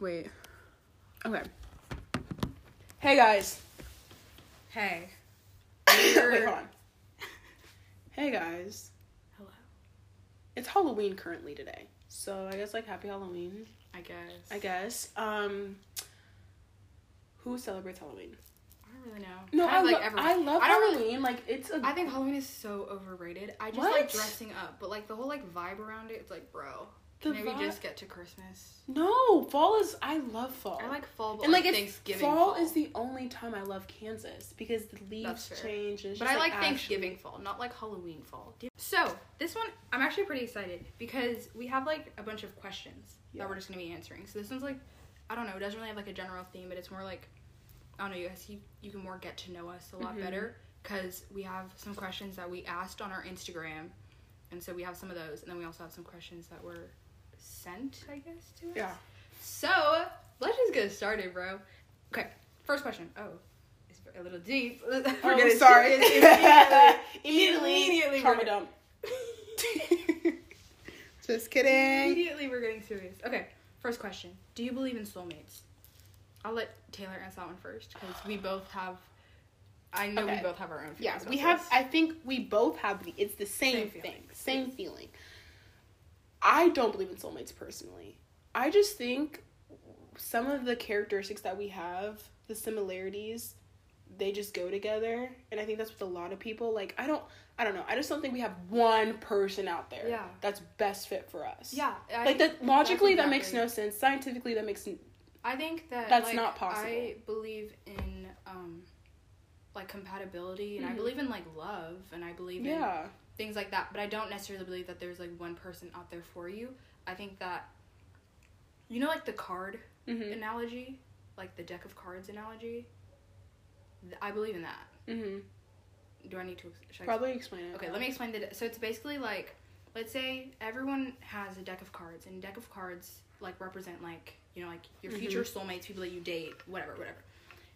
Wait. Okay. Hey guys. Hey. Wait, hold on. Hey guys. Hello. It's Halloween currently today. So I guess like happy Halloween, I guess. I guess. Um who celebrates Halloween? I don't really know. No, I, lo- like everyone. I love I don't Halloween. really- like it's a I think Halloween is so overrated. I just What? like dressing up, but like the whole like vibe around it, it's like, bro, The maybe vi- just get to Christmas. No, fall is I love fall. I like fall, but and like, like, Thanksgiving. fall, is the only time I love Kansas because the leaves change. And But I like actually- Thanksgiving fall, not like Halloween fall. So this one, I'm actually pretty excited because we have like a bunch of questions Yeah. that we're just gonna be answering. So this one's like, I don't know, it doesn't really have like a general theme, but it's more like, I don't know, you guys, you, you can more get to know us a lot Mhm. better because we have some questions that we asked on our Instagram, and so we have some of those, and then we also have some questions that were sent, I guess, to us. Yeah. So let's just get started, bro. Okay, first question. Oh, it's a little deep. We're Oh, getting sorry. serious immediately. Immediately, trauma dump. Just kidding. Immediately, we're getting serious. Okay, first question. Do you believe in soulmates? I'll let Taylor answer that one first because we both have. I know Okay. we both have our own. Yeah, feelings we about have. this. I think we both have the. It's the same, Same thing, same feeling. I don't believe in soulmates personally. I just think some of the characteristics that we have, the similarities, they just go together, and I think that's with a lot of people. Like I don't, I don't know. I just don't think we have one person out there Yeah. that's best fit for us. Yeah, I, like that logically that makes no sense. Scientifically that makes n- I think that That's like, not possible. I believe in um, like compatibility, and I Mhm. believe in like love, and I believe in things like that. But I don't necessarily believe that there's like one person out there for you. I think that you know like the card Mhm. analogy, like the deck of cards analogy. I believe in that. Mhm. Do I need to? I Probably explain it. Okay, let me explain the. So it's basically like, let's say everyone has a deck of cards, and deck of cards like represent like you know like your Mhm. future soulmates, people that you date, whatever, whatever.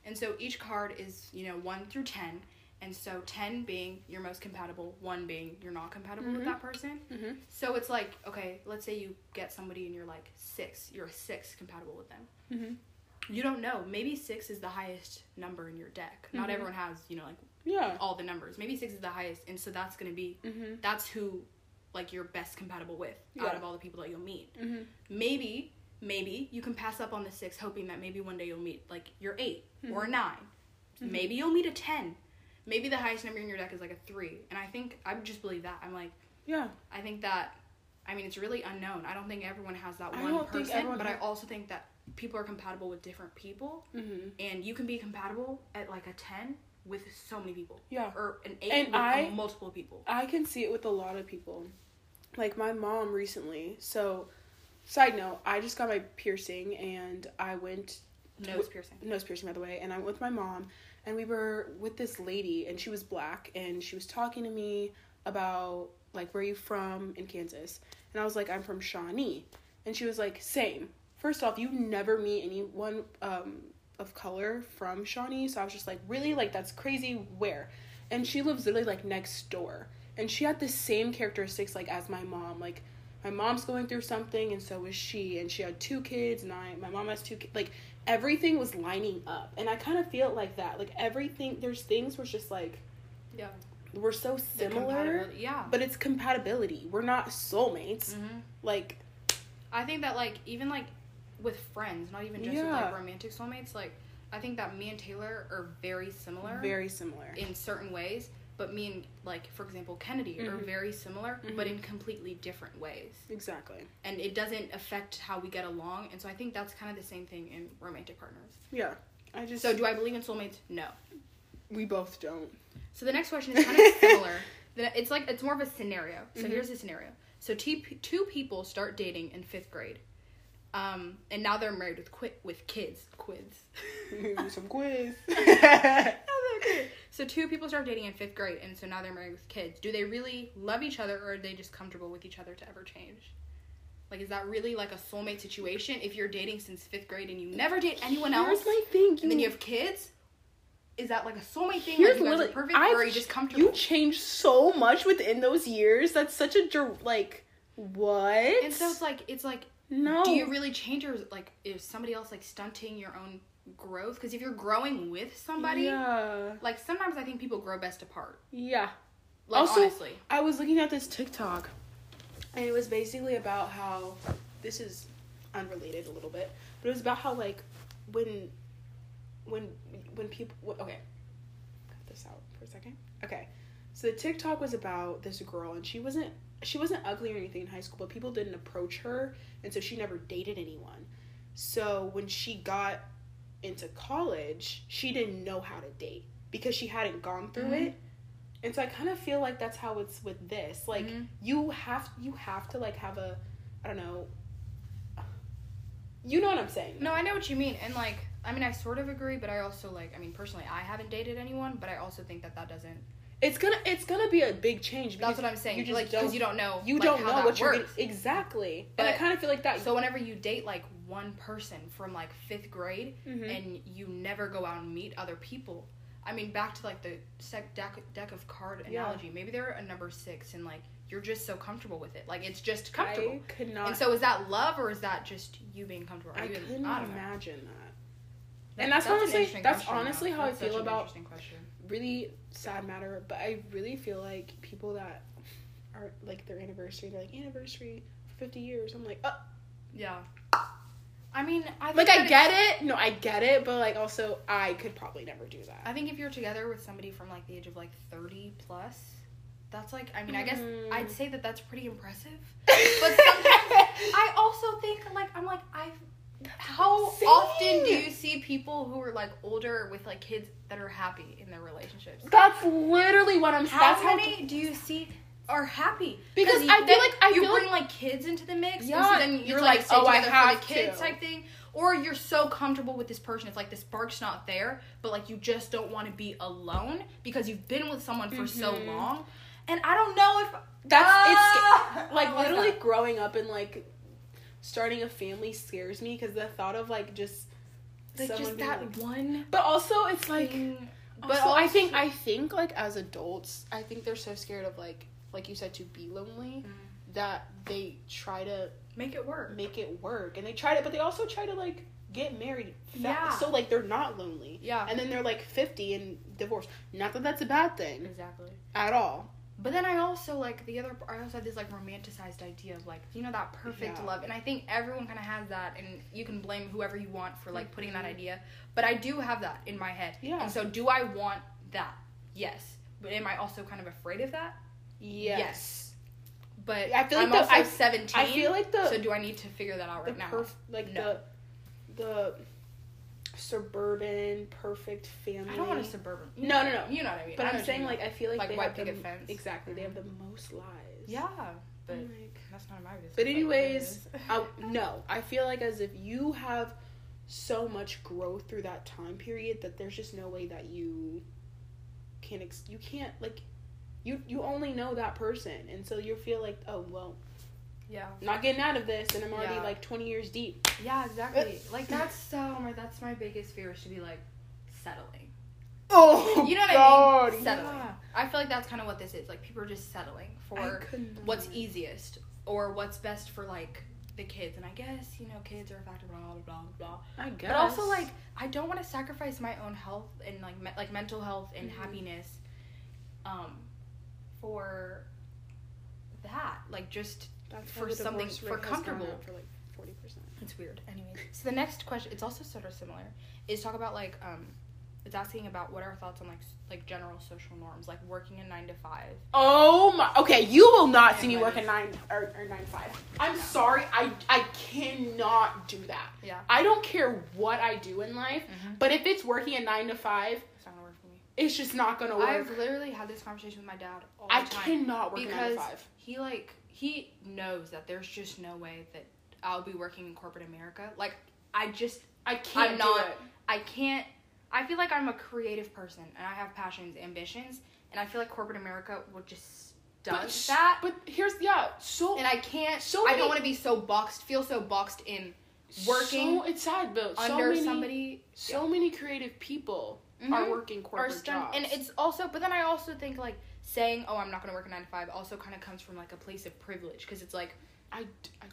And so each card is you know one through ten, and so ten being your most compatible, one being you're not compatible Mhm. with that person. Mhm. So it's like okay, let's say you get somebody and you're like six, you're a six compatible with them. Mhm. You don't know. Maybe six is the highest number in your deck. Not Mhm. everyone has you know like Yeah. all the numbers. Maybe six is the highest, and so that's gonna be Mhm. that's who like you're best compatible with Yeah. out of all the people that you'll meet. Mhm. Maybe maybe you can pass up on the six hoping that maybe one day you'll meet like your 8 or a Mhm. 9 Mhm. Maybe you'll meet a ten. Maybe the highest number in your deck is like a three. And I think I just believe that. I'm like Yeah. I think that I mean it's really unknown. I don't think everyone has that one person, but I also think that people are compatible with different people Mhm. and you can be compatible at like a 10 with so many people Yeah. or an 8 And with I- multiple people. I can see it with a lot of people. Like my mom recently. So, side note, I just got my piercing and I went Nose piercing. nose piercing by the way, and I went with my mom and we were with this lady and she was black and she was talking to me about like where are you from in Kansas? And I was like I'm from Shawnee. And she was like same. First off, you never meet anyone um of color from Shawnee, so I was just like really like that's crazy where? And she lives literally like next door. And she had the same characteristics like as my mom, like my mom's going through something and so is she and she had two kids and I my mom has two kids like everything was lining up. And i kind of feel like that. Like everything there's things where it's just like Yeah. we're so similar Yeah. but it's compatibility. We're not soulmates. Hmm like I think that like even like with friends, not even just with like romantic soulmates, like I think that me and Taylor are very similar very similar. in certain ways, but me and like for example Kennedy are Mhm. very similar, but Mhm. in completely different ways. exactly And it doesn't affect how we get along, and so I think that's kind of the same thing in romantic partners. yeah i just So do I believe in soulmates? No. we both don't So the next question is kind of similar. It's like it's more of a scenario. So Mhm. here's the scenario. So two two people start dating in fifth grade, um, and now they're married with qui- with kids. Quids. some quiz so two people start dating in fifth grade, and so now they're married with kids. Do they really love each other, or are they just comfortable with each other to ever change? Like, is that really like a soulmate situation? If you're dating since fifth grade and you never date anyone else, my thing and then you have kids, is that like a soulmate thing? Here's like you guys are perfect, I've or are you just comfortable? you changed so much within those years that's such a like what and so it's like it's like No. do you really change or like is somebody else like stunting your own growth? Because if you're growing with somebody, Yeah. like sometimes I think people grow best apart. Yeah. Like Also- honestly. I was looking at this TikTok, and it was basically about how this is unrelated a little bit, but it was about how like when when when people okay, cut this out for a second. Okay, so the TikTok was about this girl, and she wasn't she wasn't ugly or anything in high school, but people didn't approach her, and so she never dated anyone. So when she got into college, she didn't know how to date because she hadn't gone through Mhm. it. And so I kind of feel like that's how it's with this. Like Mhm. you have you have to like have a I don't know. You know what I'm saying? No, I know what you mean, and like, I mean, I sort of agree, but I also like, I mean, personally, I haven't dated anyone, but I also think that that doesn't. It's gonna it's gonna be a big change. That's what I'm saying. You just like, don't because you don't know. you like, don't know what you're works. getting exactly. and I kind of feel like that. So whenever you date like one person from like fifth grade, Mhm. and you never go out and meet other people. I mean, back to like the sec deck, deck of card Yeah. analogy. Maybe they're a number six, and like you're just so comfortable with it. Like it's just comfortable. I could not. and so is that love or is that just you being comfortable? Are I couldn't I imagine that. That- And that's an honestly- that's honestly how I That's such feel about-. Really sad matter, but I really feel like people that are like their anniversary, they're like anniversary for 50 years. I'm like, uh, Yeah. I mean, I think like I get it. No, I get it, but like also I could probably never do that. I think if you're together with somebody from like the age of like 30 plus, that's like, I mean, I guess Mhm. I'd say that that's pretty impressive. But sometimes I also think like, I'm like, I've, how Same. often do you see people who are like older with like kids that are happy in their relationships? That's literally what I'm. How that's many do you see are happy? Because you- I feel then like- I you feel bring like kids into the mix, and Yeah, so then you're like, like, oh, I have the kids to. type thing, or you're so comfortable with this person, it's like the spark's not there, but like you just don't want to be alone because you've been with someone for so Mhm. long, and I don't know if That's Ah! it's like What's literally that? growing up and like starting a family scares me because the thought of like just like just that like- one But also, it's like. thing. But I think I think like as adults, I think they're so scared of like like you said to be lonely Mm. that they try to make it work. make it work and they try to but they also try to like get married fa- Yeah. so like they're not lonely Yeah, and then they're like 50 and divorced not that that's a bad thing exactly. at all But then I also like the other. I also had this like romanticized idea of like you know that perfect Yeah. love, and I think everyone kind of has that, and you can blame whoever you want for like putting that Mhm. idea. But I do have that in my head. Yeah. And so, do I want that? Yes. But am I also kind of afraid of that? Yes, But I feel like I'm the- also I- 17. i feel like the so do I need to figure that out right now? perf- like No. the the suburban perfect family I don't want a suburban. No, no, no. You know what I mean. but i'm saying like i feel like, Like they white have the, picket fence. exactly they Mhm. have the most lies yeah, but like, that's not my business. But anyways. I, no, I feel like as if you have so much growth through that time period that there's just no way that you can ex- you can't like you you only know that person and so you feel like oh well yeah. I'm not getting out of this and I'm already Yeah. like 20 years deep. Yeah, exactly. like that's so my that's my biggest fear is to be like settling. Oh, You know what I mean? Settling. yeah. I feel like that's kind of what this is. Like people are just settling for what's easiest or what's best for like the kids. And I guess you know kids are a factor. Blah blah blah blah. I guess. But also like I don't want to sacrifice my own health and like me- like mental health and Mhm. happiness, um, for that. Like just That's for something- for rate has gone comfortable. for like 40%. It's weird. Anyways, so the next question, it's also sort of similar, is talk about like um, it's asking about what are our thoughts on like s- like general social norms, like working a nine to five. Oh my. Okay, you will not see me Yeah, work right. at nine or, or nine to five. I'm sorry. I I cannot do that. Yeah, I don't care what I do in life, Mhm. but if it's working a nine to five, it's not gonna work for me. it's just not gonna work. I've literally had this conversation with my dad all the I time cannot work because to five. he like he knows that there's just no way that I'll be working in corporate America. Like I just I can't I'm do not- it. I can't. I feel like I'm a creative person and I have passions, ambitions, and I feel like corporate America will just But does sh- that. But here's yeah. So and I can't. So I don't want to be so boxed. Feel so boxed in working So, it's sad, but so under many, somebody. So many creative people Mhm. are working Or corporate stun- jobs. and it's also. But then I also think like saying, "Oh, I'm not going to work a nine to five also kind of comes from like a place of privilege because it's like I,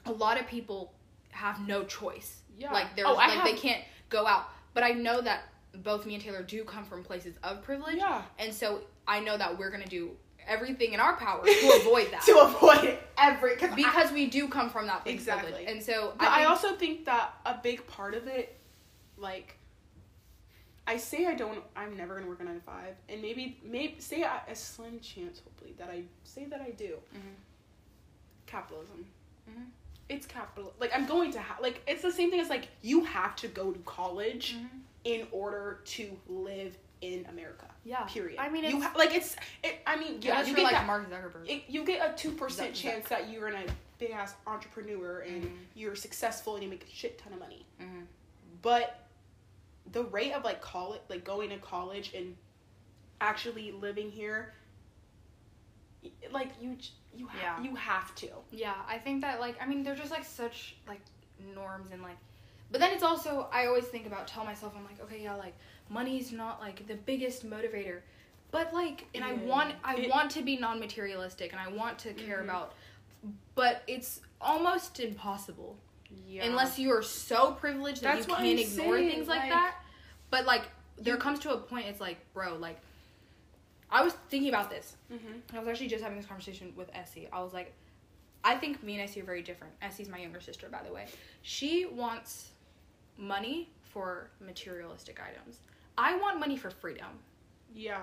a lot of people have no choice. Yeah. Like there's Oh, I like they can't go out. But I know that both me and Taylor do come from places of privilege. Yeah. And so I know that we're gonna do everything in our power to avoid that. to avoid every cause I- we do come from that place Exactly. privilege. And so But I, think- also think that a big part of it, like, I say I don't, I'm never gonna work a nine to five, and maybe, maybe say I, a slim chance, hopefully, that I say that I do. Mhm. Capitalism. Mhm. It's capital. Like I'm going to have. Like it's the same thing as like you have to go to college Mhm. in order to live in America. Yeah. Period. I mean, you it's- ha- like it's. It, I mean, yeah, you get like that. Mark Zuckerberg. it, you get a two percent Zuck. chance that you're a big ass entrepreneur and Mhm. you're successful and you make a shit ton of money. Mhm. But the rate of like college, like going to college and actually living here, like you, you, ha- Yeah. you have to. Yeah, I think that like I mean they're just like such like norms and like but then it's also I always think about tell myself I'm like okay yeah like money's not like the biggest motivator but like and I want I It- want to be non-materialistic and I want to care Mhm. about but it's almost impossible Yeah. unless you are so privileged that That's you can't ignore saying, things like, like, that but like there you- comes to a point it's like bro like I was thinking about this hmm I was actually just having this conversation with Essie. I was like, I think me and Essie are very different. Essie's my younger sister, by the way. She wants money for materialistic items. I want money for freedom. Yeah.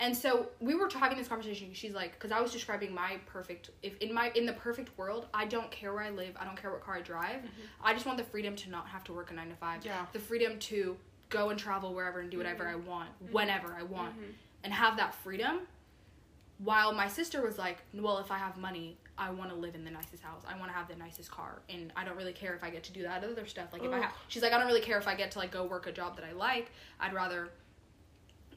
And so we were having this conversation. She's like, because I was describing my perfect, if in my in the perfect world, I don't care where I live, I don't care what car I drive. I just want the freedom to not have to work a nine to five. Yeah. The freedom to go and travel wherever and do whatever mm-hmm. I want, mm-hmm. whenever I want Mhm. and have that freedom. While my sister was like, well, if I have money, I want to live in the nicest house. I want to have the nicest car, and I don't really care if I get to do that other stuff. Like if I have, she's like, I don't really care if I get to like go work a job that I like. I'd rather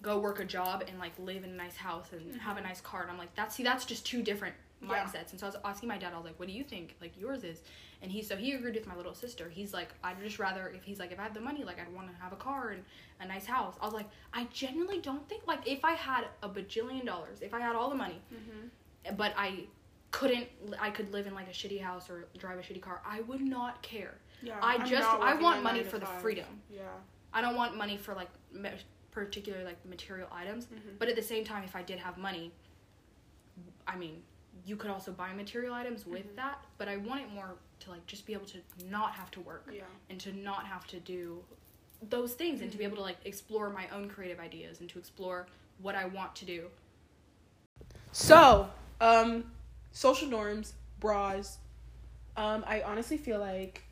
go work a job and like live in a nice house and mm-hmm. have a nice car. And I'm like, that's see, that's just two different Mm-hmm. Yeah. mindsets. And so I was asking my dad, I was like, what do you think? Like yours is, and he so he agreed with my little sister. He's like, I'd just rather if he's like, if I had the money, like I'd want to have a car and a nice house. I was like, I genuinely don't think like if I had a bajillion dollars, if I had all the money, Mm-hmm. but I couldn't, I could live in like a shitty house or drive a shitty car. I would not care. Yeah. I I'm just I want money for the freedom. Yeah. I don't want money for like me- particular like material items. Mhm. But at the same time, if I did have money, I mean, you could also buy material items with Mhm. that. But I want it more to like just be able to not have to work Yeah. and to not have to do those things and to be Mhm. able to like explore my own creative ideas and to explore what I want to do. So, um, social norms, bras. Um, I honestly feel like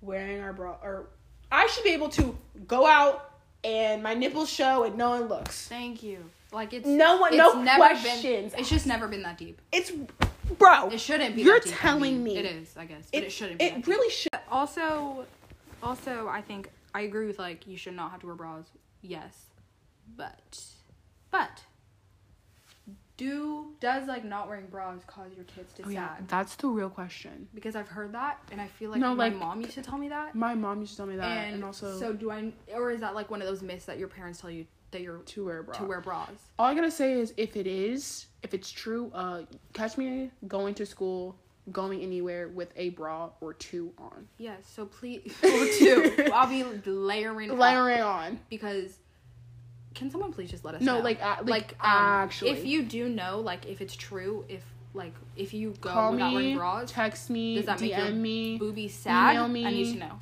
wearing our bra or I should be able to go out and my nipples show and no one looks. Thank you. Like it's No one, it's no never questions. Been, it's just never been that deep. It's, bro. It shouldn't be. You're that deep, I telling mean. me. it is. I guess, but it, shouldn't. Be that It deep. really should. also also i think i agree with like you should not have to wear bras yes but but do does like not wearing bras cause your tits to oh, sag that's the real question. because i've heard that and i feel like No, my like- mom used to tell me that My mom used to tell me that, and, and, also so do i or is that like one of those myths that your parents tell you that you're to wear a bra. to wear bras. All I gotta say is, if it is, if it's true, uh, catch me going to school, going anywhere with a bra or two on, yes so please or two. I'll be layering layering on. because can someone please just let us No, know? like, a- like, like um, actually, if you do know like if it's true if like if you go call without me, wearing bras text me, does that make DM me, boobies sag email me. i need to know.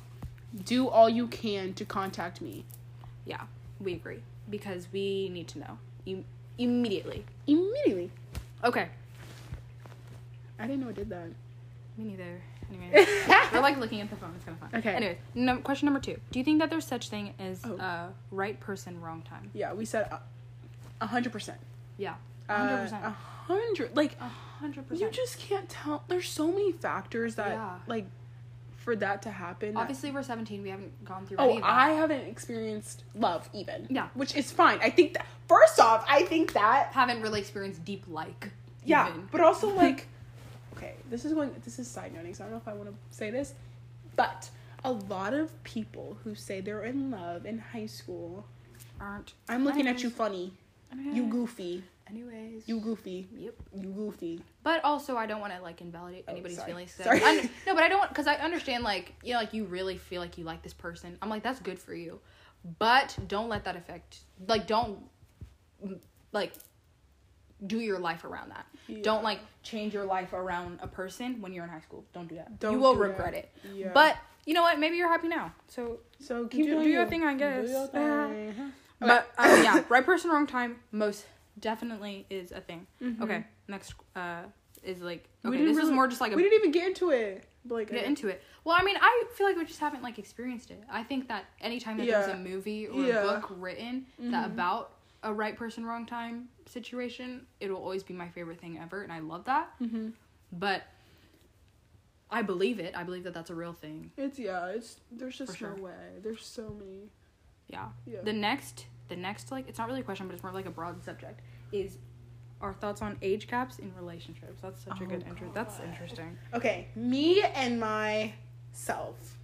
Do all you can to contact me. Yeah we agree because we need to know Im- immediately immediately. okay I didn't know it did that. me neither anyway we're like looking at the phone it's kind of fun Okay. anyways no, question number two do you think that there's such thing as Oh. uh, right person wrong time Yeah, we said a- a hundred percent. yeah Uh, 100%. A hundred. Like a hundred percent. you just can't tell. There's so many factors that Yeah. like for that to happen. obviously we're 17 we haven't gone through Oh. I haven't experienced love even. Yeah. Which is fine. I think that first off, I think that haven't really experienced deep like yeah, even. but also like okay, this is going this is side noting, so I don't know if I want to say this, but a lot of people who say they're in love in high school, aren't I'm looking at you funny. You goofy. Anyways. You goofy. Yep. You goofy. But also, I don't want to like invalidate Oh, anybody's sorry. feelings. Sorry. Un- no, but I don't want because I understand like you know like you really feel like you like this person. I'm like that's good for you, but don't let that affect like don't like do your life around that. Yeah. Don't like change your life around a person when you're in high school. Don't do that. Don't you will do that. regret it. Yeah. But you know what? Maybe you're happy now. So so keep do, doing your you. thing, I Do guess. your thing. Huh? But um, yeah, right person, wrong time. Most definitely is a thing. Mhm. Okay, next uh is like We okay. didn't This is more just like a we didn't even get into it. Like, get uh, into it. Well, I mean, I feel like we just haven't like experienced it. I think that anytime that there's a movie or Yeah. a book written that Mhm. about a right person, wrong time situation, it'll always be my favorite thing ever, and I love that. Mhm. But I believe it. I believe that that's a real thing. It's yeah. It's there's just no way. There's so many. Yeah. Yeah. The next, the next like it's not really a question, but it's more like a broad subject. Is our thoughts on age gaps in relationships? That's such a Oh, good intro. That's interesting. Okay, me and myself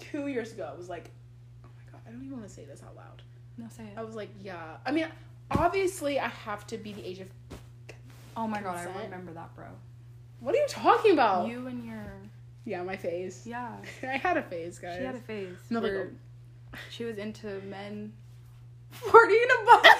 two years ago was like, oh my god, I don't even want to say this out loud. No, say it. I was like, yeah. I mean, obviously, I have to be the age of. Oh my god, I remember that, bro. What are you talking about? You and your Yeah, my phase. yeah. I had a phase, guys. She had a phase No, like, she was into men forty and above.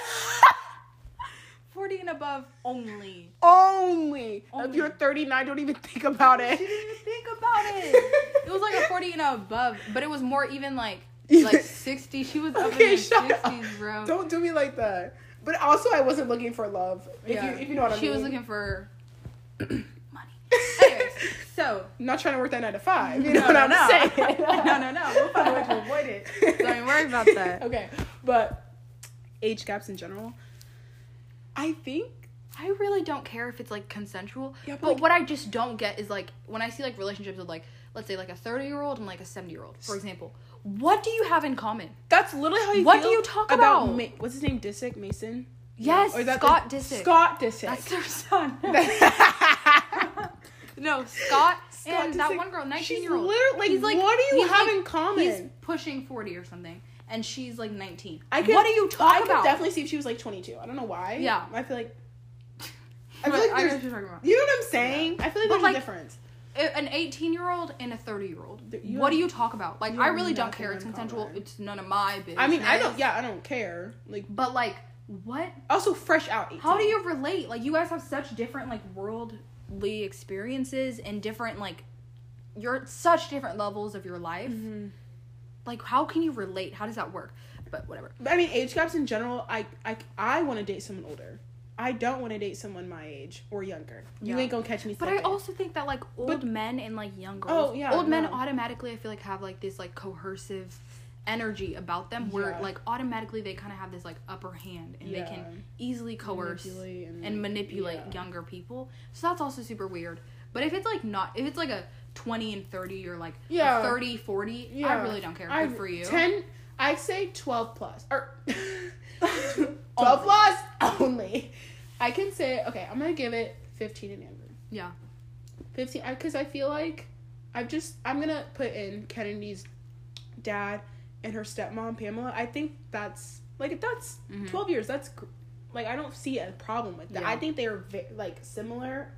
40 and above only. Only. Only. If you're 39, don't even think about it. She didn't even think about it. It was like a 40 and above, but it was more even like like 60. She was up Okay, in her shut up. bro. Don't do me like that. But also, I wasn't looking for love. If Yeah. you if you know what I she mean. She was looking for money. Anyways, so I'm not trying to work that nine to five. You know no, what no, I'm no. saying? no, no, no. We'll find a way to avoid it. Don't worry about that. Okay, but age gaps in general, I think. I really don't care if it's like consensual. Yeah, but, but like- what I just don't get is like when I see like relationships with like let's say like a 30 year old and like a 70 year old, for example. What do you have in common? That's literally how you What do you talk about? about? Ma- what's his name? Disick Mason. Yes, Or is that Scott Disick. Scott Disick. That's their son. no, Scott, Scott and that one girl, 19 She's year old. literally like, what do you he's, have like- in common? He's pushing 40 or something, and she's like 19. I could, what are you talk I about? could definitely see if she was like 22. I don't know why. Yeah. I feel like. I feel like I know there's, what you're talking about. you know what I'm saying? I feel like But, there's like, a difference. An 18 year old and a 30 year old. What do you talk about? Like, I really don't care. It's consensual. It's none of my business. I mean, I don't. Yeah, I don't care. Like, But like, what? also fresh out. 18. How do you relate? Like, you guys have such different like worldly experiences and different like, you're at such different levels of your life. Mhm. Like, how can you relate? How does that work? But whatever. I mean, age gaps in general. I I I want to date someone older. I don't want to date someone my age or younger. You Yeah. ain't gonna catch me. But I also think that like old But- men and like young girls, Oh, yeah, old men automatically I feel like have like this like coercive energy about them where Yeah. like automatically they kind of have this like upper hand and they can easily coerce Manipulate and, and manipulate yeah. younger people. So that's also super weird. But if it's like not if it's like a 20 and 30 or like Yeah. a 30 40, I really don't care. I- Good for you. Ten. I say twelve plus or twelve Only. plus only. I can say okay. I'm gonna give it fifteen and younger. Yeah. Fifteen because I, feel like I've just I'm gonna put in Kennedy's dad and her stepmom Pamela. I think that's like that's Mhm. twelve years. That's like I don't see a problem with that. Yeah. I think they are ve- like similar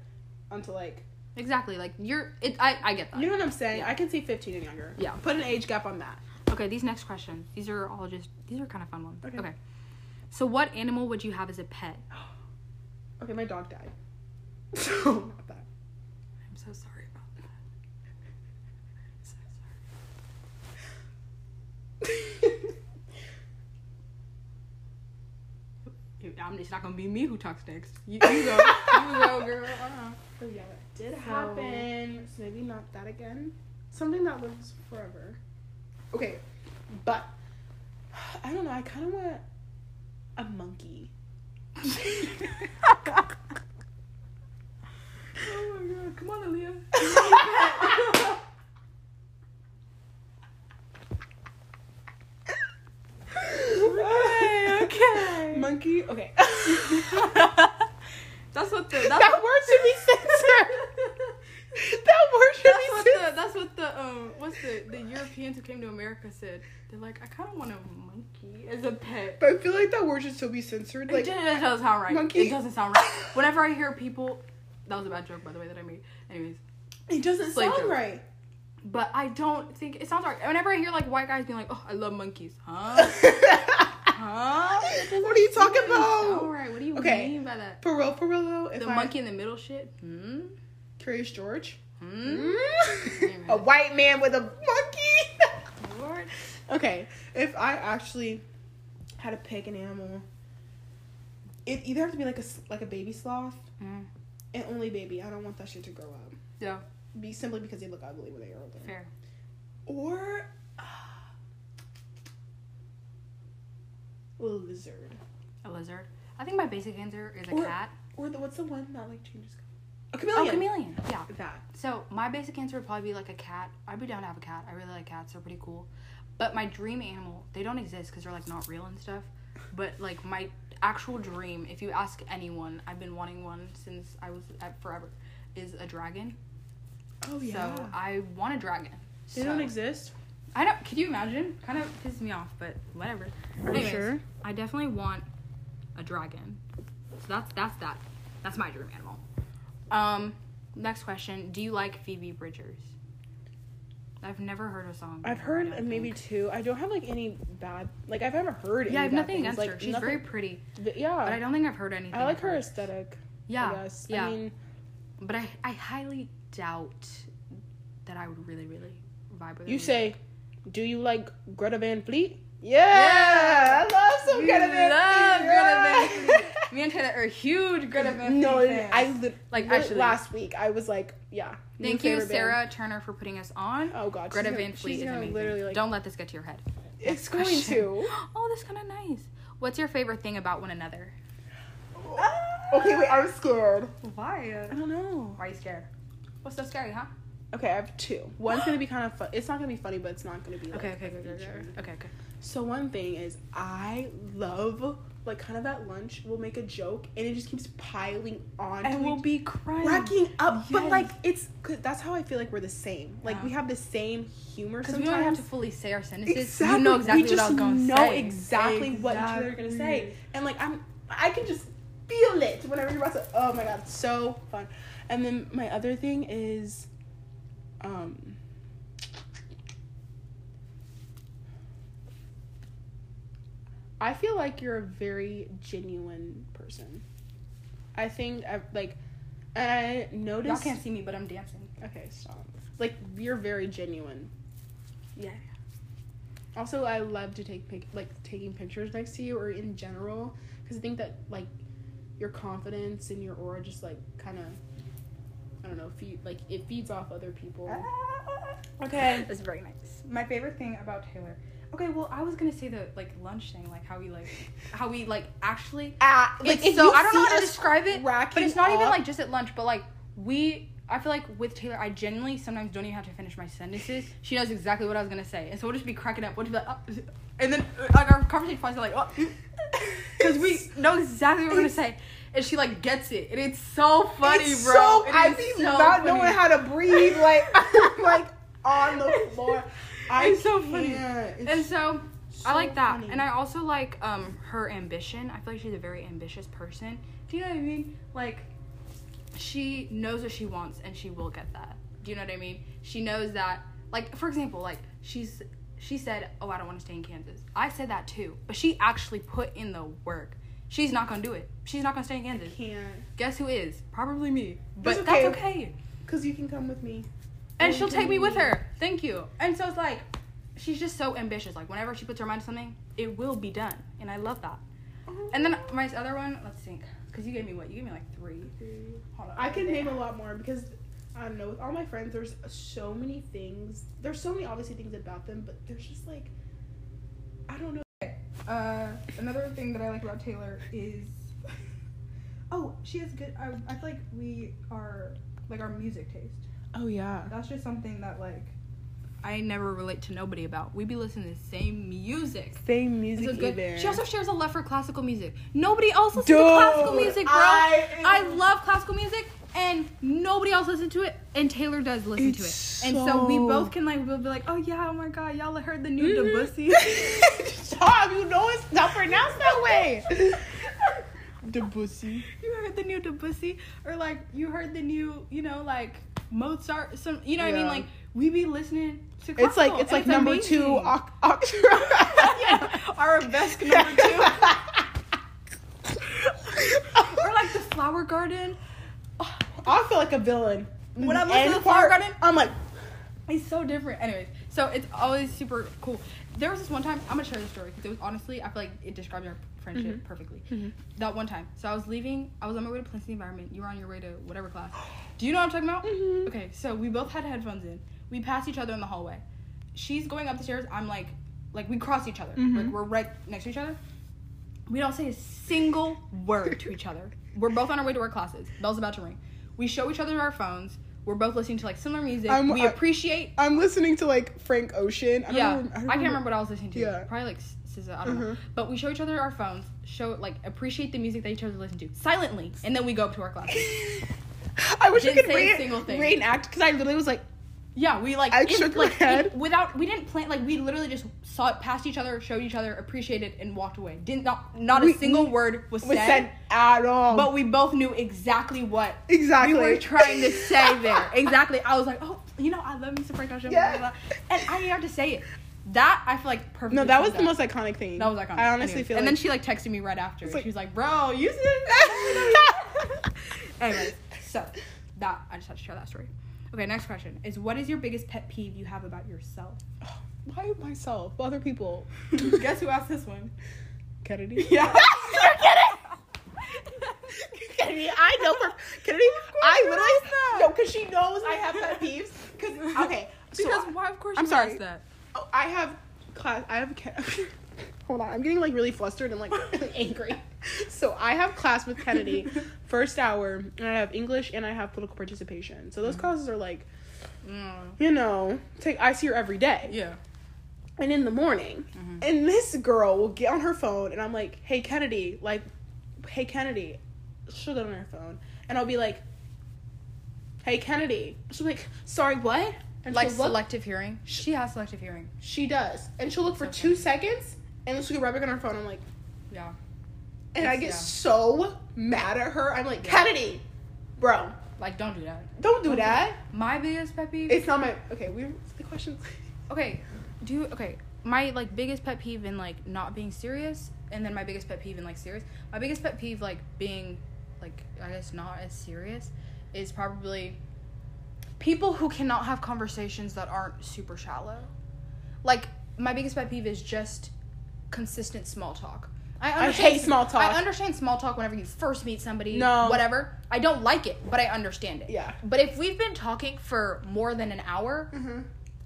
until like Exactly. Like you're it I I get that. you know what I'm saying. Yeah. I can see fifteen and younger. Yeah. Put an age gap on that. Okay, these next questions. These are all just these are kind of fun ones. Okay. okay. So what animal would you have as a pet? Okay, my dog died. So not that. I'm so sorry about that. I'm so sorry. I'm, it's not gonna be me who talks next. You, you go. you go, girl. Uh-uh. So yeah, that did So- happen. So maybe not that again. Something that lives forever. Okay, but I don't know. I kind of want a monkey. Oh my god! Come on, Aliya. okay, okay. Monkey. Okay. That's what the that's that word should be censored. word should be what censored. the that's what the um what's the the Europeans who came to America said. They're like, I kind of want a monkey as a pet. But I feel like that word should still be censored. Like, it doesn't doesn't sound right. monkey? It doesn't sound right. Whenever I hear people, that was a bad joke by the way that I made. Anyways, it doesn't sound joke. right. but I don't think it sounds right. Whenever I hear like white guys being like, "Oh, I love monkeys," huh? Huh? what are you talking about? right. What do you Okay. mean by that? For real, for real though. If The I, monkey in the middle shit. Hmm. Curious George. Hmm. a white man with a monkey. Lord. okay, if I actually had to pick an animal, it either have to be like a like a baby sloth Mm. and only baby. I don't want that shit to grow up. Yeah. Be simply because they look ugly when they are older. Fair. Or a lizard. A lizard. I think my basic answer is a Or- cat. Or the what's the one that like changes color? A Oh, chameleon. chameleon. Yeah. That. So my basic answer would probably be like a cat. I'd be down to have a cat. I really like cats. They're pretty cool. But my dream animal, they don't exist because they're like not real and stuff. But like my actual dream, if you ask anyone, I've been wanting one since I was at forever, is a dragon. Oh yeah. So I want a dragon. they So- don't exist. I don't. Can you imagine? Kind of pisses me off, but whatever. Are you Anyways, sure? I definitely want a dragon. So that's that's that. That's my dream animal. Um, next question: Do you like Phoebe Bridgers? I've never heard a song. I've heard maybe two. I don't have like any bad. Like I've never heard. Yeah, I have nothing against like, her. She's nothing- very pretty, but yeah. but I don't think I've heard anything. I like her aesthetic. Yeah, I guess. yeah. I mean, But I, I highly doubt that I would really, really vibe with her. you say, do you like Greta Van Fleet? Yeah, I love some We Greta Van love Fleet. Greta Van. Fleet. Me and Taylor are huge Greta Van Fleet No, fans. I lit- Like, actually- last week I was like, yeah. Thank you, favorite band. Sarah Turner, for putting us on. Oh god, Greta Van Fleet is amazing. Like, Don't let this get to your head. it's Next going question. to. Oh, that's kind of nice. What's your favorite thing about one another? Ah! Okay, wait, I'm scared. Why? I don't know. Why are you scared? What's so scary, huh? Okay, I have two. One's gonna be kind of fun. It's not gonna be funny, but it's not gonna be. Like, Okay, okay, okay, okay, okay, okay. So one thing is I love like kind of at lunch we'll make a joke and it just keeps piling on And we'll be crying. racking up. But like it's cause that's how I feel like we're the same. Like Yeah. we have the same humor Because we don't have to fully say our sentences. exactly. You know exactly we what just I was going to know say. exactly what each other are gonna say. And like I'm I can just feel it whenever you're about to oh my god, it's so fun. And then my other thing is um I feel like you're a very genuine person. I think I like I noticed Y'all can't see me, but I'm dancing. Okay, stop. Like you're very genuine. Yeah. Also, I love to take pic- like taking pictures next to you or in general because I think that like your confidence and your aura just like kind of I don't know feed like it feeds off other people. Ah. Okay. That's very nice. My favorite thing about Taylor. Okay, well, I was gonna say the like lunch thing, like how we like, how we like actually. Ah, It's if so I don't know how to describe it, but it's not even like just at lunch, but like we. I feel like with Taylor, I genuinely sometimes don't even have to finish my sentences. She knows exactly what I was gonna say, and so we'll just be cracking up. We'll just be like, oh, and then like our conversation probably like, oh, because we know exactly what we're gonna say, and she like gets it, and it's so funny, It's bro. So, It I be so not funny. knowing how to breathe, like like on the floor. I It's so funny. It's And so, I like that, funny. and I also like um her ambition. I feel like she's a very ambitious person. Do you know what I mean? Like, she knows what she wants, and she will get that. Do you know what I mean? She knows that. Like, for example, like she's she said, "Oh, I don't want to stay in Kansas." I said that too, but she actually put in the work. She's not gonna do it. She's not gonna stay in Kansas. can't Guess who is? Probably me. But That's that's okay. okay. because you can come with me. And she'll take me with her. Thank you. And so it's like, she's just so ambitious. Like whenever she puts her mind to something, it will be done, and I love that. And then my other one, let's think, because you gave me what? You gave me like three. Hold on. I can name a lot more because I don't know. With all my friends, there's so many things. There's so many obviously things about them, but there's just like I don't know. Uh, another thing that I like about Taylor is, oh, she has good. I, I feel like we are like our music taste. Oh yeah. That's just something that like I never relate to nobody about. We be listening to the same music. Same It's music good. She also shares a love for classical music. Nobody else listens Dude, to classical music, bro. I, I- love classical music, and nobody else listens to it, and Taylor does listen It's to it, and so we both can like we'll be like, oh yeah, oh my god, y'all heard the new Mhm. Debussy. Stop! You know it's not pronounced that way. Debussy. you heard the new Debussy, or like you heard the new, you know, like Mozart. Some, you know what I mean? Like we be listening to. It's like it's like number two. amazing. Oct- yeah, arabesque number two, or like the flower garden. I feel like a villain. When I'm listening to the Flower Garden- I'm like, It's so different. Anyways, so it's always super cool. There was this one time, I'm gonna share the story because it was honestly, I feel like it described our friendship Mhm. perfectly. Mhm. That one time, so I was leaving, I was on my way to Princeton Environment. You were on your way to whatever class. Do you know what I'm talking about? Mhm. Okay, so we both had headphones in. We passed each other in the hallway. She's going up the stairs. I'm like, like we cross each other. Mhm. Like we're right next to each other. We don't say a single word to each other. We're both on our way to our classes. Bell's about to ring. We show each other our phones. We're both listening to like similar music. I'm- we I- appreciate. I'm listening to like Frank Ocean. I don't yeah, rem- I, can't remember what I was listening to. Yeah. Probably like I don't know. Mhm. But we show each other our phones. Show like appreciate the music that each other listen to silently, and then we go up to our classes. I wish Didn't could re- single thing. reenact because I literally was like, Yeah, we like I shook my head. without. We didn't plan. Like we literally just saw it past each other, showed each other, appreciated, and walked away. Didn't not not We- a single we- word was, was said, said at all. But we both knew exactly what exactly. we were trying to say there. Exactly. I was like, oh, you know, I love me some Frank Ocean. blah, blah, blah. And I didn't have to say it. That I feel like perfect. no, that was the most iconic thing. That was iconic. I honestly Anyways. feel And like. then she like texted me right after. Like- she was like, "Bro, you see?" Anyways, so that I just had to share that story. Okay, next question is: What is your biggest pet peeve you have about yourself? Why myself? Other people. Guess who asked this one? Kennedy. Yeah. Kennedy, I know for Kennedy. I literally no, because she knows I have pet peeves. Because okay, so because why? Of course. I'm sorry. That. Oh, I have class. I have. Hold on, I'm getting like really flustered and like angry. So I have class with Kennedy, first hour, and I have English and I have political participation. So those classes are like, Mm, you know, take I see her every day, yeah. and in the morning, Mhm. and this girl will get on her phone, and I'm like, hey Kennedy, like, hey Kennedy, she'll get on her phone, and I'll be like, hey Kennedy, she'll be like, sorry what? And Like look- selective hearing. She has selective hearing. She does. And she'll look for It's two seconds and then she'll get right back on her phone. I'm like, Yeah. and I get yeah. so mad at her. I'm like, Yeah. Kennedy, bro, Like, don't do that. don't do that. My biggest pet peeve. It's not my. Okay, we the questions. okay do you okay my like biggest pet peeve in like not being serious and then my biggest pet peeve in like serious my biggest pet peeve like being like i guess not as serious is probably people who cannot have conversations that aren't super shallow like my biggest pet peeve is just consistent small talk I, I understand- hate small talk. I understand small talk whenever you first meet somebody. No. Whatever. I don't like it, but I understand it. Yeah. But if we've been talking for more than an hour, Mm-hmm.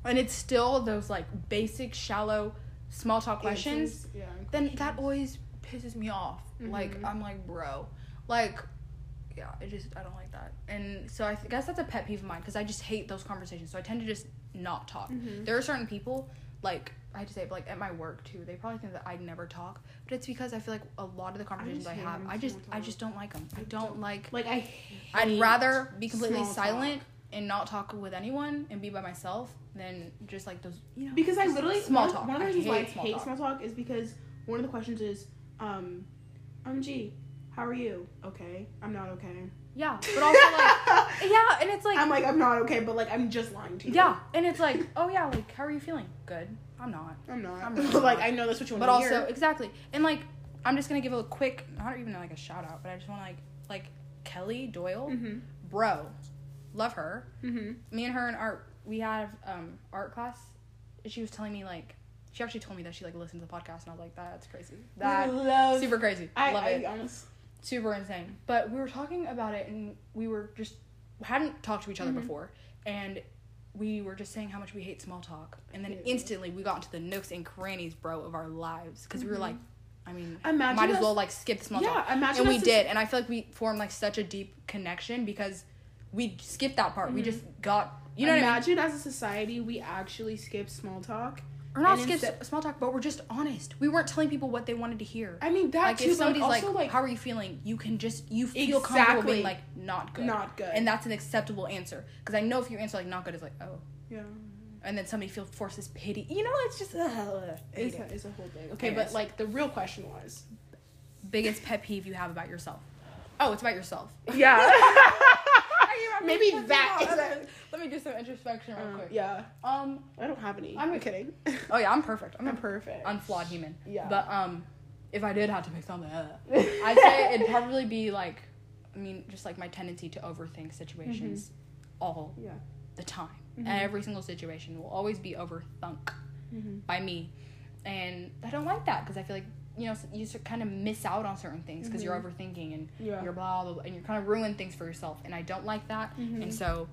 and it's still those like basic shallow small talk questions Yeah. then that always pisses me off like Mhm. i'm like bro like yeah it just i don't like that and so i guess that's a pet peeve of mine because i just hate those conversations so i tend to just not talk Mhm. there are certain people like i hate to say but like at my work too they probably think that i never talk but it's because i feel like a lot of the conversations i, hate have i just i just don't like them i don't like Like I. I'd rather be completely silent talk. and not talk with anyone and be by myself than just like those you know because I literally small one, talk. One of the reasons why I hate small talk. small talk is because one of the questions is, um, um, G, how are you? Okay, I'm not okay. Yeah, but also like yeah, and it's like I'm like I'm not okay, but like I'm just lying to you. yeah, and it's like oh yeah, like how are you feeling? Good. I'm not. I'm not. I'm really like not. I know that's what you want But to also hear. exactly, and like I'm just gonna give a quick, not even like a shout out, but I just want to like like Kelly Doyle, Mm-hmm. bro, love her. Mm-hmm. Me and her in art, we have um art class. She was telling me like she actually told me that she like listened to the podcast, and I was like that's crazy. That love super crazy. I, love I it. honest. Super insane. But we were talking about it, and we were just hadn't talked to each other Mhm. before, and we were just saying how much we hate small talk, and then Yeah. instantly we got into the nooks and crannies, bro, of our lives because we were Mhm. like, I mean, Imagine might as us- well like skip the small yeah, talk, imagine and we did, and I feel like we formed like such a deep connection because we skipped that part. We Mhm. just got, you know what I mean? imagine as a society we actually skip small talk or not skip instead- small talk, but we're just honest. We weren't telling people what they wanted to hear. I mean that like too. if somebody's like, also, like, "How are you feeling?" You can just you feel comfortable Exactly. being like, "Not good," Not good. and that's an acceptable answer. Because I know if you answer like "not good," it's like, "Oh," yeah, and then somebody feels forces pity. You know, it's just uh, it's a, it's a whole thing. Okay, Anyways. but like the real question was, biggest pet peeve you have about yourself. Oh, it's about yourself. yeah, Maybe that is a- me do some introspection real Um, quick. yeah. Um. I don't have any. I'm- I'm kidding. Oh yeah, I'm perfect. I'm I'm a perfect. unflawed human. Yeah. But um, if I did have to pick something, uh, I'd say it'd probably be like, I mean, just like my tendency to overthink situations all yeah. the time. Mhm. Every single situation will always be overthunk Mm-hmm. by me, and I don't like that because I feel like you know you kind of miss out on certain things because you're Mhm. overthinking and Yeah. you're blah, blah blah and you're kind of ruining things for yourself, and I don't like that, Mhm. and so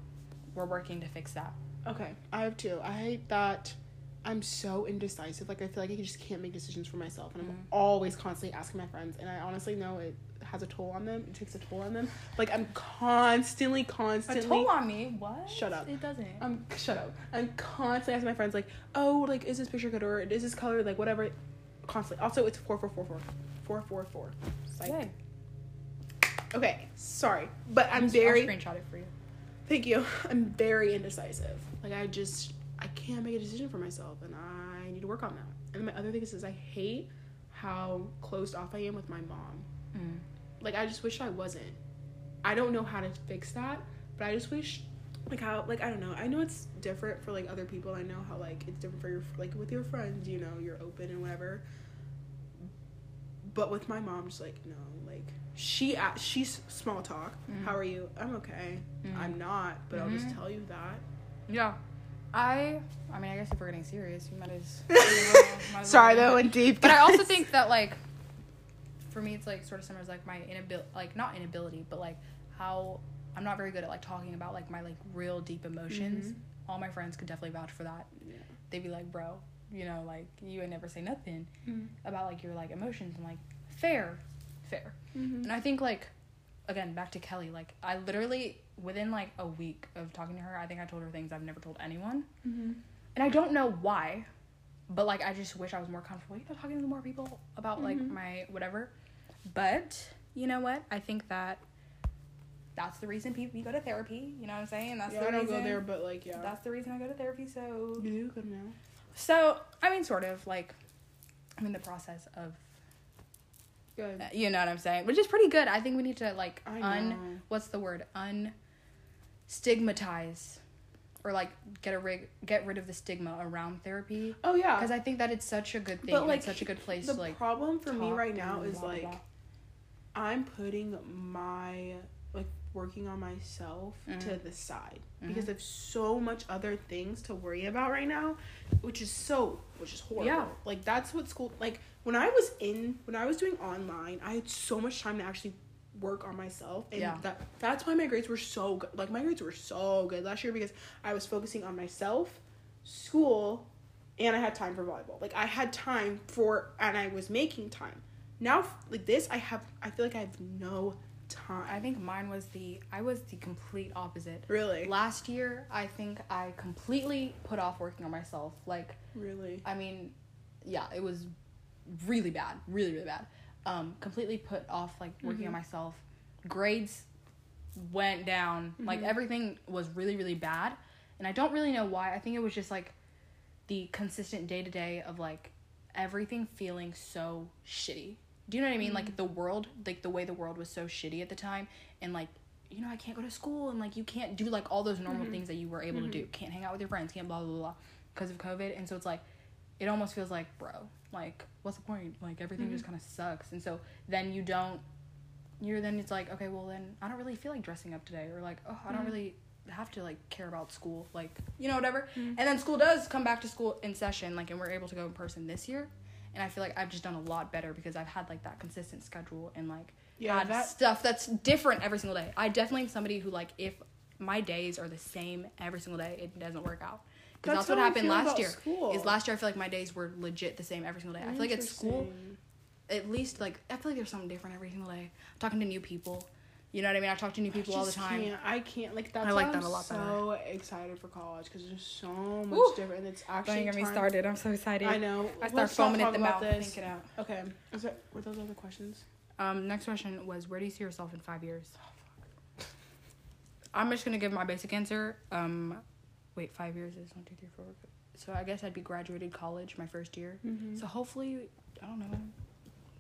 we're working to fix that. Okay, I have two. I hate that I'm so indecisive. Like I feel like I just can't make decisions for myself, and I'm Mhm. always constantly asking my friends. And I honestly know it has a toll on them. It takes a toll on them. Like I'm constantly, constantly. A toll on me? What? Shut up. It doesn't. I'm shut up. I'm constantly asking my friends like, oh, like is this picture good or is this color like whatever. Constantly. Also, it's four four four four, four four four. Psych. Yay. Okay, sorry, but I'm I'll very. screenshot it for you. Thank you. I'm very indecisive. Like I just I can't make a decision for myself and I need to work on that. And my other thing is, is I hate how closed off I am with my mom. Mm. Like I just wish I wasn't. I don't know how to fix that, but I just wish like how like I don't know. I know it's different for like other people. I know how like it's different for your like with your friends, you know, you're open and whatever. But with my mom just like no, like she she's small talk. Mhm. How are you? I'm okay. Mhm. I'm not, but I'll just Mhm. tell you that. Yeah. I I mean I guess if we're getting serious, you might as might as well Sorry, get that into it. went deep. But I also think that like for me it's like sort of similar as like my inability like not inability, but like how I'm not very good at like talking about like my like real deep emotions. Mhm. All my friends could definitely vouch for that. Yeah. They'd be like, Bro, you know, like you would never say nothing Mhm. about like your like emotions. I'm like, fair. Fair. Mhm. And I think like again, back to Kelly, like I literally within like a week of talking to her, I think I told her things I've never told anyone. Mhm. And I don't know why, but like I just wish I was more comfortable, you know, talking to more people about like Mhm. my whatever. But you know what? I think that that's the reason people you go to therapy. You know what I'm saying? That's Yeah, the I don't reason. go there, but like yeah. That's the reason I go to therapy. So you do good now. so I mean, sort of like I'm in the process of Good. you know what I'm saying, which is pretty good. I think we need to like un what's the word un stigmatize or like get a rig get rid of the stigma around therapy Oh yeah. because I think that it's such a good thing. But, like, it's such a good place the to like. problem for me right now is blah, like blah. I'm putting my like working on myself to Mhm. the side Mhm. because there's so much other things to worry about right now, which is so which is horrible. Yeah. Like that's what school like when I was in when I was doing online, I had so much time to actually work on myself and Yeah. that that's why my grades were so good. Like my grades were so good last year because I was focusing on myself, school, and I had time for volleyball. Like I had time for and I was making time. Now like this I have I feel like I have no time. I think mine was the I was the complete opposite. really Last year, I think I completely put off working on myself. Like, really I mean, yeah, it was really bad, really really bad. Um, completely put off like working on Mhm. myself. Grades went down. Like Mhm. everything was really really bad, and I don't really know why. I think it was just like the consistent day to day of like everything feeling so shitty. Do you know what I mean? Like the world, like the way the world was so shitty at the time, and like you know I can't go to school and like you can't do like all those normal Mhm. things that you were able to do. Can't hang out with your friends. Can't blah blah blah because of COVID. And so it's like it almost feels like bro, like what's the point? Like everything just kind of sucks. And so then you don't. You're then it's like okay well then I don't really feel like dressing up today or like oh I don't Mhm. really have to like care about school like you know whatever Mhm. and then school does come back to school in session like and we're able to go in person this year and i feel like i've just done a lot better because i've had like that consistent schedule and like Yeah, had that- stuff that's different every single day i definitely am somebody who like if my days are the same every single day it doesn't work out because that's, That's what happened last year school. is last year i feel like my days were legit the same every single day i feel like at school at least like I feel like there's something different every single day. talking to new people, You know what I mean? I talk to new people all the time. Can't, I can't like that's I like that a lot better. So excited for college because there's so much Woo! different. And it's actually Don't get me started. I'm so excited. I know. I start foaming at the mouth. This. Think it out. Okay. Is that were those other questions? Um, next question was, where do you see yourself in five years? I'm just gonna give my basic answer. Um, wait, five years is one, two, three, four. So I guess I'd be graduated college my first year. Mm-hmm. So hopefully, I don't know,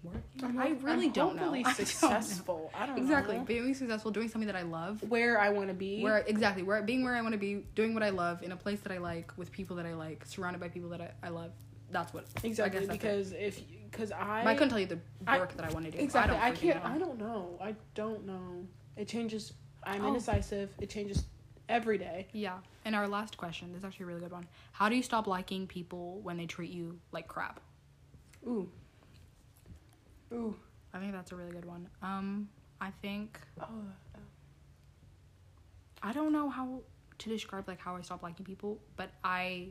working. I really I'm don't know. hopefully I don't know. I don't Exactly, know. being successful, doing something that I love. Where I want to be. Where exactly where being where I want to be, doing what I love in a place that I like, with people that I like, surrounded by people that I, I love. That's what exactly I that's because if because I I couldn't tell you the I- work that I want to do. exactly I, I, don't freaking can't know. I don't know I don't know it changes I'm Oh. indecisive it changes every day Yeah. And our last question, this is actually a really good one. How do you stop liking people when they treat you like crap? ooh ooh I think that's a really good one. Um, I think oh I don't know how to describe like how I stop liking people, but I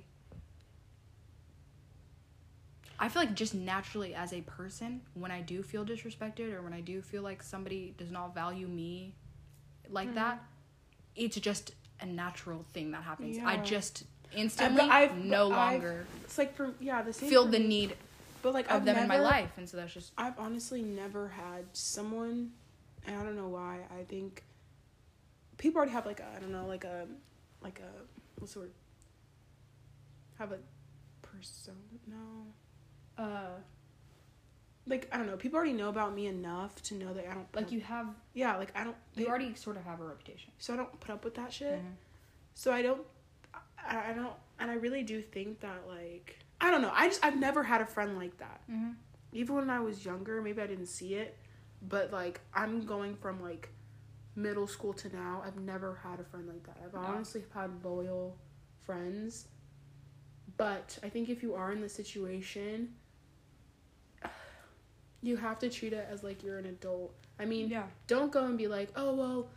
I feel like just naturally as a person, when I do feel disrespected or when I do feel like somebody does not value me like Mhm. that, it's just a natural thing that happens. I just instantly I've- no I've- longer it's like for yeah the same feel the need but like of I've them never, in my life, and so that's just I've honestly never had someone and I don't know why I think people already have like a I don't know like a like a what's the word? Have a persona no. Uh like I don't know people already know about me enough to know that I don't like you have yeah like I don't you they- already sort of have a reputation. so I don't put up with that shit Mhm. so I don't I, I don't and I really do think that like I don't know I just I've never had a friend like that Mm-hmm. even when I was younger, maybe I didn't see it, but like I'm going from like middle school to now, I've never had a friend like that. I've No. honestly had loyal friends, but I think if you are in the situation, you have to treat it as like you're an adult. I mean, Yeah. don't go and be like, oh well,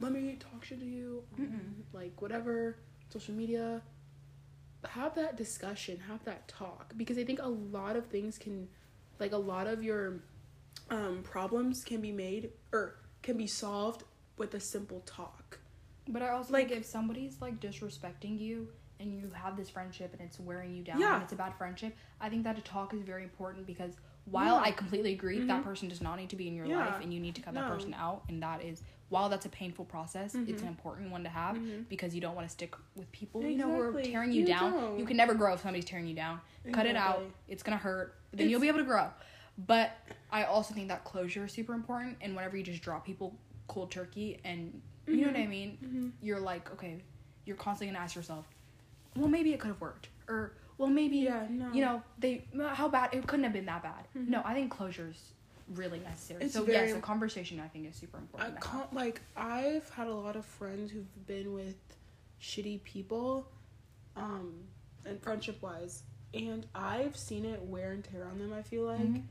let me talk shit to you, Mm-mm. like whatever, social media. Have that discussion, have that talk, because I think a lot of things can, like a lot of your, um, problems can be made or can be solved with a simple talk. But I also Like- think if somebody's like disrespecting you and you have this friendship and it's wearing you down Yeah. and it's a bad friendship, I think that a talk is very important because while Yeah. I completely agree that Mhm. person does not need to be in your Yeah. life and you need to cut that person out and that is while that's a painful process, it's Mhm. an important one to have Mhm. because you don't want to stick with people you know who are tearing you, You down. don't. You can never grow if somebody's tearing you down. Cut it out. It's gonna hurt. Then It's- you'll be able to grow. But I also think that closure is super important. And whenever you just drop people cold turkey, and you know what I mean, Mhm. you're like, okay, you're constantly gonna ask yourself, well, maybe it could have worked, or well, maybe Yeah, no. you know they how bad it couldn't have been that bad. Mhm. No, I think closure is really necessary. It's so very- yes, a conversation I think is super important. have. can't like I've had a lot of friends who've been with shitty people, um, and friendship wise, and I've seen it wear and tear on them. I feel like, Mhm.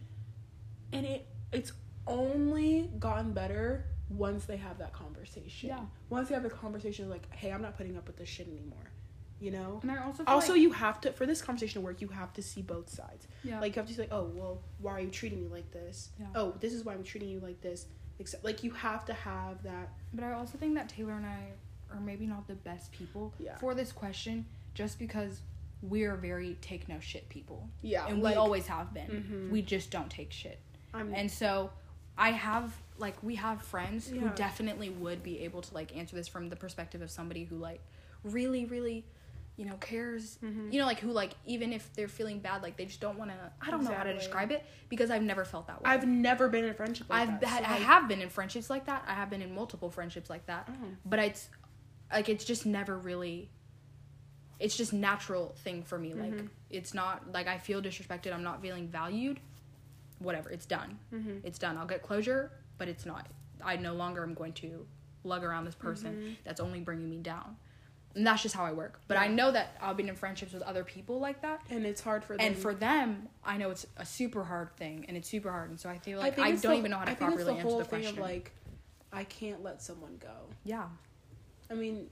and it it's only gotten better once they have that conversation. Yeah. Once they have the conversation, like, hey, I'm not putting up with this shit anymore. You know. And I also Also, like, you have to for this conversation to work. You have to see both sides. yeah. Like you have to say, like, oh, well, why are you treating me like this? Yeah. Oh, this is why I'm treating you like this. Except, like, you have to have that. But I also think that Taylor and I are maybe not the best people Yeah. for this question, just because we're very take no shit people, Yeah, and like, we always have been. mm-hmm. We just don't take shit, I'm, and so I have like we have friends who definitely would be able to like answer this from the perspective of somebody who like really, really, you know, cares. Mhm. You know, like who like even if they're feeling bad, like they just don't want to. I don't know how to describe it because I've never felt that way. I've never been in a friendship like I've that. had, so, I like, have been in friendships like that. I have been in multiple friendships like that. Oh. But it's like it's just never really it's just natural thing for me. Like Mhm. it's not like I feel disrespected, I'm not feeling valued. Whatever, it's done. Mhm. It's done. I'll get closure, but it's not I no longer am going to lug around this person Mhm. that's only bringing me down. And that's just how I work. But I know that I've been in friendships with other people like that. And it's hard for them. And for them, I know it's a super hard thing, and it's super hard. And so I feel like think I, don't the- even know how to I think properly it's the answer whole the thing question. of like, I can't let someone go. yeah. I mean,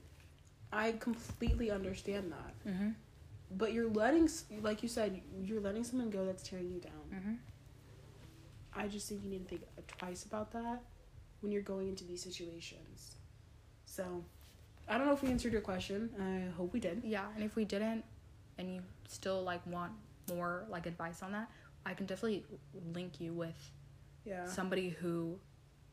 I completely understand that. Mm-hmm. But you're letting, like you said, you're letting someone go that's tearing you down. Mm-hmm. I just think you need to think twice about that. when you're going into these situations. So, I don't know if we answered your question. I hope we did. Yeah, and if we didn't, and you still like want more like advice on that, I can definitely link you with Yeah. somebody who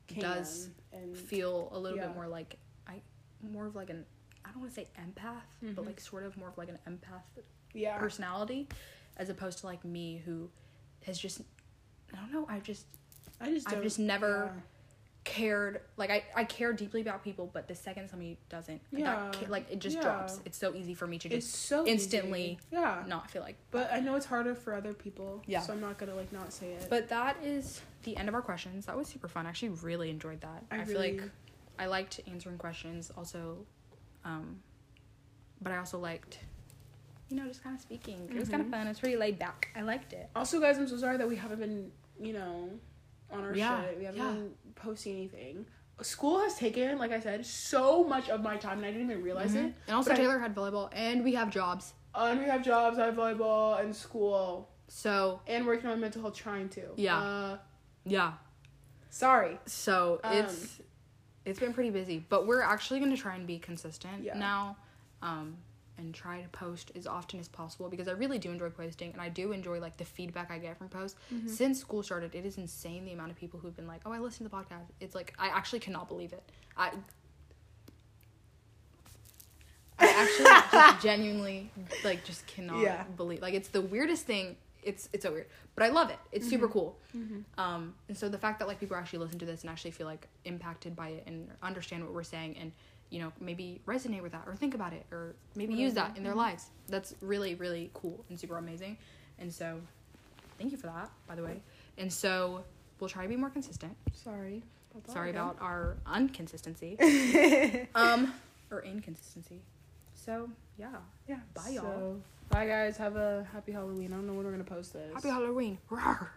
Can does and feel a little Yeah. bit more like I more of like an I don't want to say empath, but Mhm. like sort of more of like an empath yeah. personality, as opposed to like me who has just I don't know I just I just I've just never cared like I I care deeply about people, but the second somebody doesn't, Yeah. ca- like it just Yeah. drops. It's so easy for me to just so instantly easy. Yeah. not feel like. But I know it's harder for other people. Yeah. So I'm not gonna like not say it. But that is the end of our questions. That was super fun. I actually really enjoyed that. I I, feel like I liked answering questions also um but I also liked you know just kind of speaking. It was kind of Mhm. fun. It's pretty laid back. I liked it. also, guys, I'm so sorry that we haven't been, you know, on our Yeah, shit. We haven't yeah. been posting anything. School has taken, like I said, so much of my time, and I didn't even realize Mhm. it. And also But I- Taylor had volleyball and we have jobs. And we have jobs, I have volleyball, and school, So, and working on mental health, trying to. Yeah. Uh, yeah. sorry. So, Um, it's it's been pretty busy, but we're actually going to try and be consistent Yeah. now. Um and try to post as often as possible because I really do enjoy posting and I do enjoy like the feedback I get from posts. Mm-hmm. Since school started, it is insane the amount of people who've been like, "Oh, I listened to the podcast." It's like I actually cannot believe it. I I actually just genuinely like just cannot Yeah. believe. Like it's the weirdest thing. It's it's so weird, but I love it. It's super cool. Mm-hmm. Um, and so the fact that like people actually listen to this and actually feel like impacted by it and understand what we're saying and you know maybe resonate with that or think about it or maybe use that in their lives that's really really cool and super amazing and so thank you for that by the way and so we'll try to be more consistent Sorry. that sorry again. about our inconsistency um or inconsistency so yeah yeah. Bye, y'all. So, bye, guys. Have a happy Halloween. I don't know when we're gonna post this. happy halloween Rawr.